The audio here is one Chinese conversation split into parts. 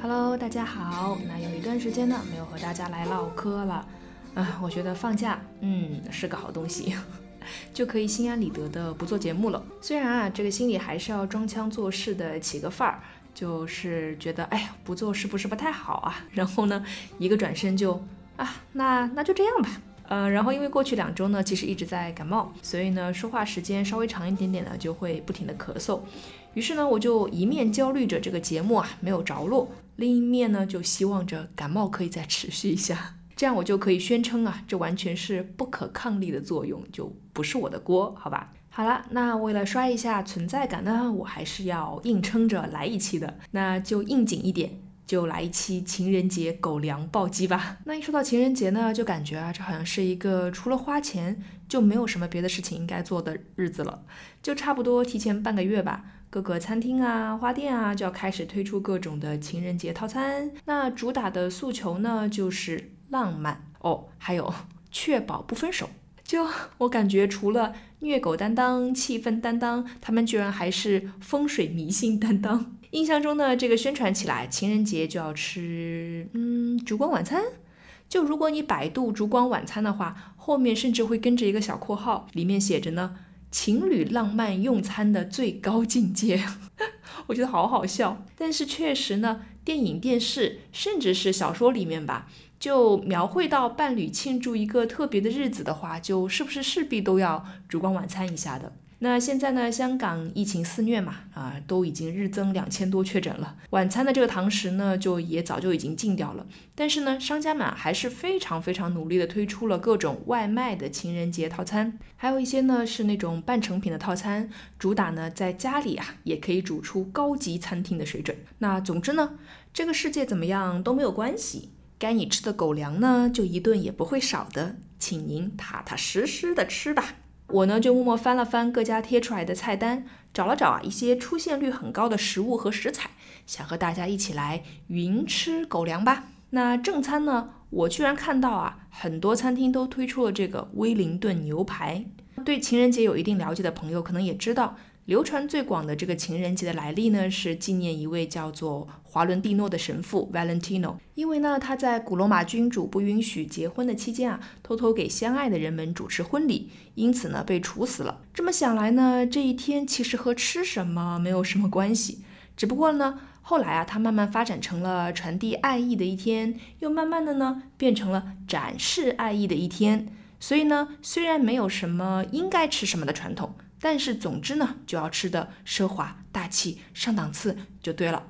Hello，大家好。那有一段时间呢，没有和大家来唠嗑了。啊，我觉得放假，嗯，是个好东西，就可以心安理得的不做节目了。虽然啊，这个心里还是要装腔作势的起个范儿，就是觉得，哎呀，不做是不是不太好啊？然后呢，一个转身就，啊，那那就这样吧。呃，然后因为过去两周呢，其实一直在感冒，所以呢，说话时间稍微长一点点呢，就会不停的咳嗽。于是呢，我就一面焦虑着这个节目啊没有着落，另一面呢，就希望着感冒可以再持续一下，这样我就可以宣称啊，这完全是不可抗力的作用，就不是我的锅，好吧？好了，那为了刷一下存在感呢，我还是要硬撑着来一期的，那就应景一点。就来一期情人节狗粮暴击吧。那一说到情人节呢，就感觉啊，这好像是一个除了花钱就没有什么别的事情应该做的日子了。就差不多提前半个月吧，各个餐厅啊、花店啊就要开始推出各种的情人节套餐。那主打的诉求呢，就是浪漫哦，还有确保不分手。就我感觉，除了虐狗担当、气氛担当，他们居然还是风水迷信担当。印象中呢，这个宣传起来，情人节就要吃，嗯，烛光晚餐。就如果你百度烛光晚餐的话，后面甚至会跟着一个小括号，里面写着呢，情侣浪漫用餐的最高境界。我觉得好好笑。但是确实呢，电影、电视，甚至是小说里面吧，就描绘到伴侣庆祝一个特别的日子的话，就是不是势必都要烛光晚餐一下的。那现在呢？香港疫情肆虐嘛，啊，都已经日增两千多确诊了。晚餐的这个堂食呢，就也早就已经禁掉了。但是呢，商家们还是非常非常努力的推出了各种外卖的情人节套餐，还有一些呢是那种半成品的套餐，主打呢在家里啊也可以煮出高级餐厅的水准。那总之呢，这个世界怎么样都没有关系，该你吃的狗粮呢，就一顿也不会少的，请您踏踏实实的吃吧。我呢就默默翻了翻各家贴出来的菜单，找了找啊一些出现率很高的食物和食材，想和大家一起来云吃狗粮吧。那正餐呢，我居然看到啊很多餐厅都推出了这个威灵顿牛排。对情人节有一定了解的朋友可能也知道。流传最广的这个情人节的来历呢，是纪念一位叫做华伦蒂诺的神父 Valentino。因为呢，他在古罗马君主不允许结婚的期间啊，偷偷给相爱的人们主持婚礼，因此呢被处死了。这么想来呢，这一天其实和吃什么没有什么关系，只不过呢，后来啊，它慢慢发展成了传递爱意的一天，又慢慢的呢变成了展示爱意的一天。所以呢，虽然没有什么应该吃什么的传统。但是总之呢，就要吃的奢华大气上档次就对了。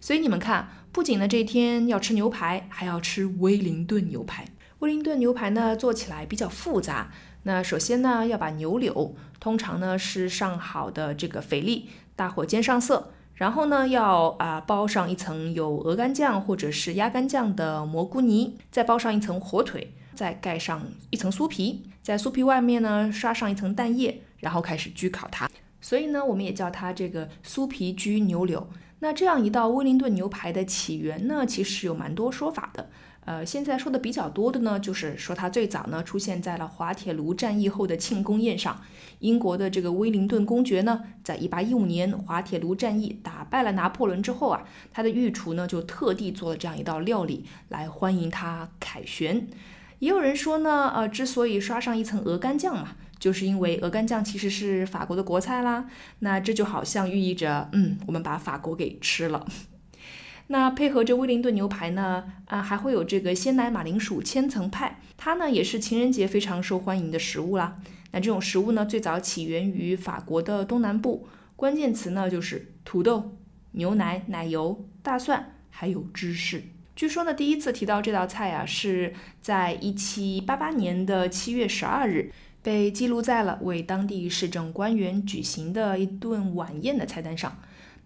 所以你们看，不仅呢这天要吃牛排，还要吃威灵顿牛排。威灵顿牛排呢做起来比较复杂。那首先呢要把牛柳，通常呢是上好的这个肥力，大火煎上色。然后呢要啊包上一层有鹅肝酱或者是鸭肝酱的蘑菇泥，再包上一层火腿，再盖上一层酥皮，在酥皮外面呢刷上一层蛋液。然后开始焗烤它，所以呢，我们也叫它这个酥皮焗牛柳。那这样一道威灵顿牛排的起源呢，其实有蛮多说法的。呃，现在说的比较多的呢，就是说它最早呢出现在了滑铁卢战役后的庆功宴上。英国的这个威灵顿公爵呢，在一八一五年滑铁卢战役打败了拿破仑之后啊，他的御厨呢就特地做了这样一道料理来欢迎他凯旋。也有人说呢，呃，之所以刷上一层鹅肝酱嘛。就是因为鹅肝酱其实是法国的国菜啦，那这就好像寓意着，嗯，我们把法国给吃了。那配合着威灵顿牛排呢，啊，还会有这个鲜奶马铃薯千层派，它呢也是情人节非常受欢迎的食物啦。那这种食物呢，最早起源于法国的东南部，关键词呢就是土豆、牛奶、奶油、大蒜，还有芝士。据说呢，第一次提到这道菜啊，是在一七八八年的七月十二日。被记录在了为当地市政官员举行的一顿晚宴的菜单上。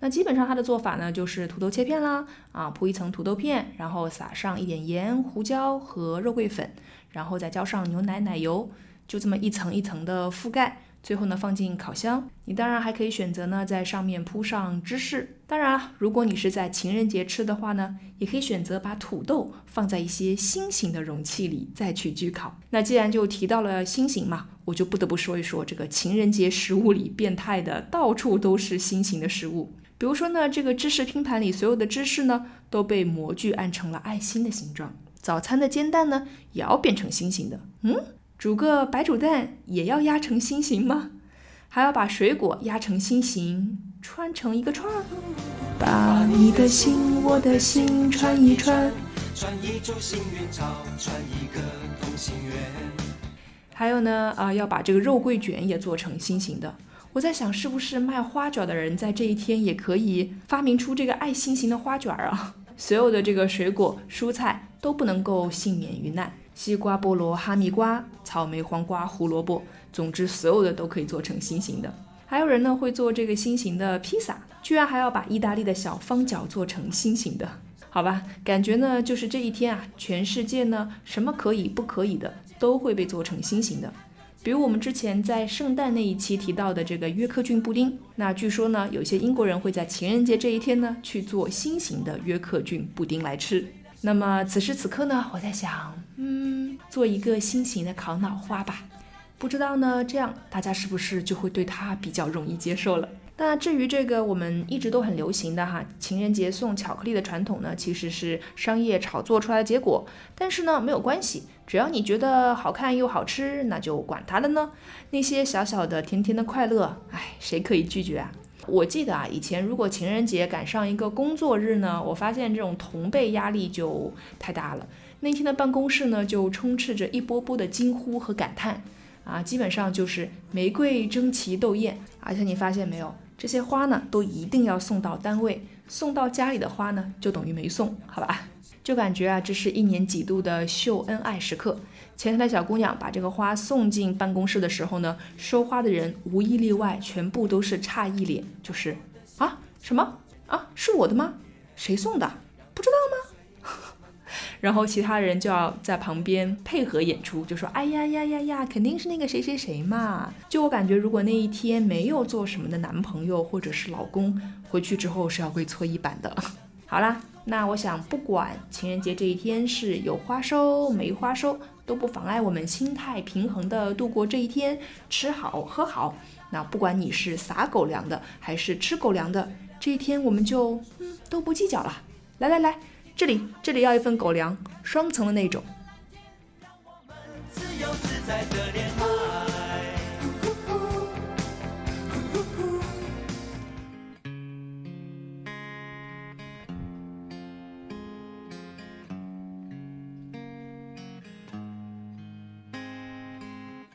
那基本上它的做法呢，就是土豆切片啦，啊铺一层土豆片，然后撒上一点盐、胡椒和肉桂粉，然后再浇上牛奶、奶油，就这么一层一层的覆盖。最后呢，放进烤箱。你当然还可以选择呢，在上面铺上芝士。当然了，如果你是在情人节吃的话呢，也可以选择把土豆放在一些心形的容器里再去焗烤。那既然就提到了心形嘛，我就不得不说一说这个情人节食物里变态的到处都是心形的食物。比如说呢，这个芝士拼盘里所有的芝士呢，都被模具按成了爱心的形状。早餐的煎蛋呢，也要变成心形的。嗯，煮个白煮蛋也要压成心形吗？还要把水果压成心形，穿成一个串儿。把你的心，我的心串一串。串一株幸运草，串一个同心圆。还有呢，啊，要把这个肉桂卷也做成心形的。我在想，是不是卖花卷的人在这一天也可以发明出这个爱心形的花卷啊？所有的这个水果、蔬菜都不能够幸免于难。西瓜、菠萝、哈密瓜、草莓、黄瓜、胡萝卜，总之所有的都可以做成心形的。还有人呢会做这个心形的披萨，居然还要把意大利的小方角做成心形的。好吧，感觉呢就是这一天啊，全世界呢什么可以不可以的都会被做成心形的。比如我们之前在圣诞那一期提到的这个约克郡布丁，那据说呢有些英国人会在情人节这一天呢去做心形的约克郡布丁来吃。那么此时此刻呢，我在想，嗯，做一个心形的烤脑花吧，不知道呢，这样大家是不是就会对它比较容易接受了？那至于这个我们一直都很流行的哈，情人节送巧克力的传统呢，其实是商业炒作出来的结果。但是呢，没有关系，只要你觉得好看又好吃，那就管它了呢。那些小小的甜甜的快乐，哎，谁可以拒绝啊？我记得啊，以前如果情人节赶上一个工作日呢，我发现这种同辈压力就太大了。那天的办公室呢，就充斥着一波波的惊呼和感叹，啊，基本上就是玫瑰争奇斗艳。而且你发现没有，这些花呢，都一定要送到单位，送到家里的花呢，就等于没送，好吧？就感觉啊，这是一年几度的秀恩爱时刻。前台的小姑娘把这个花送进办公室的时候呢，收花的人无一例外，全部都是诧异脸，就是啊什么啊是我的吗？谁送的？然后其他人就要在旁边配合演出，就说哎呀呀呀呀，肯定是那个谁谁谁嘛。就我感觉，如果那一天没有做什么的男朋友或者是老公，回去之后是要跪搓衣板的。好啦，那我想不管情人节这一天是有花收没花收。都不妨碍我们心态平衡的度过这一天，吃好喝好。那不管你是撒狗粮的还是吃狗粮的，这一天我们就嗯都不计较了。来来来，这里这里要一份狗粮，双层的那种。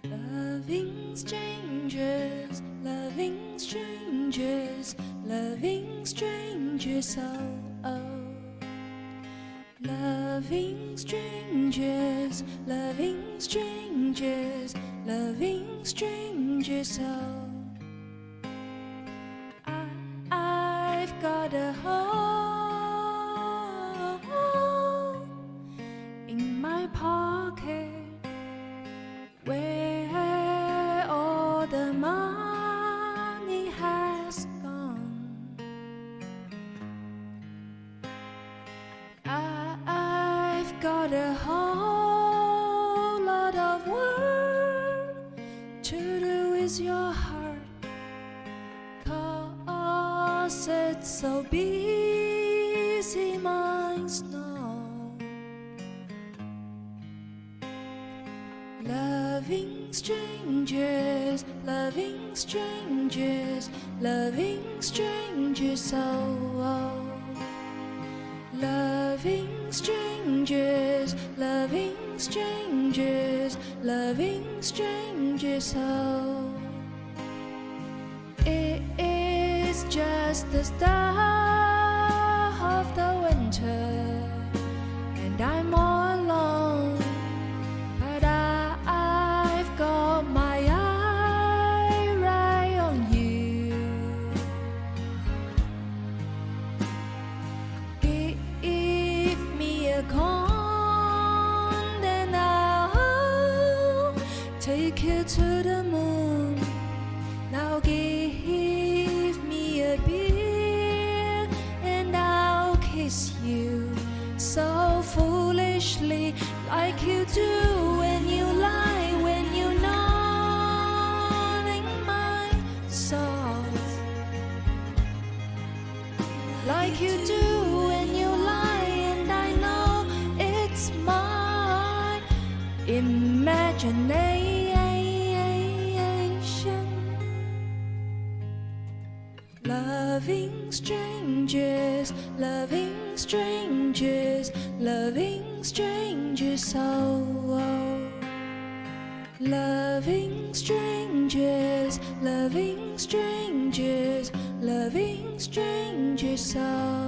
Loving strangers, loving strangers, loving strangers, oh, oh. Loving strangers, loving strangers, loving strangers, oh. Got a whole lot of work to do with your heart. Cause it's so busy, minds know. Loving strangers, loving strangers, loving strangers, oh. oh. Loving strangers. Oh, it is just the start foolishly, like you do when you lie, when you're my songs, like you do when you lie, and I know it's my imagination. Loving strangers, loving strangers, loving strangers, so. Oh. Loving strangers, loving strangers, loving strangers, so.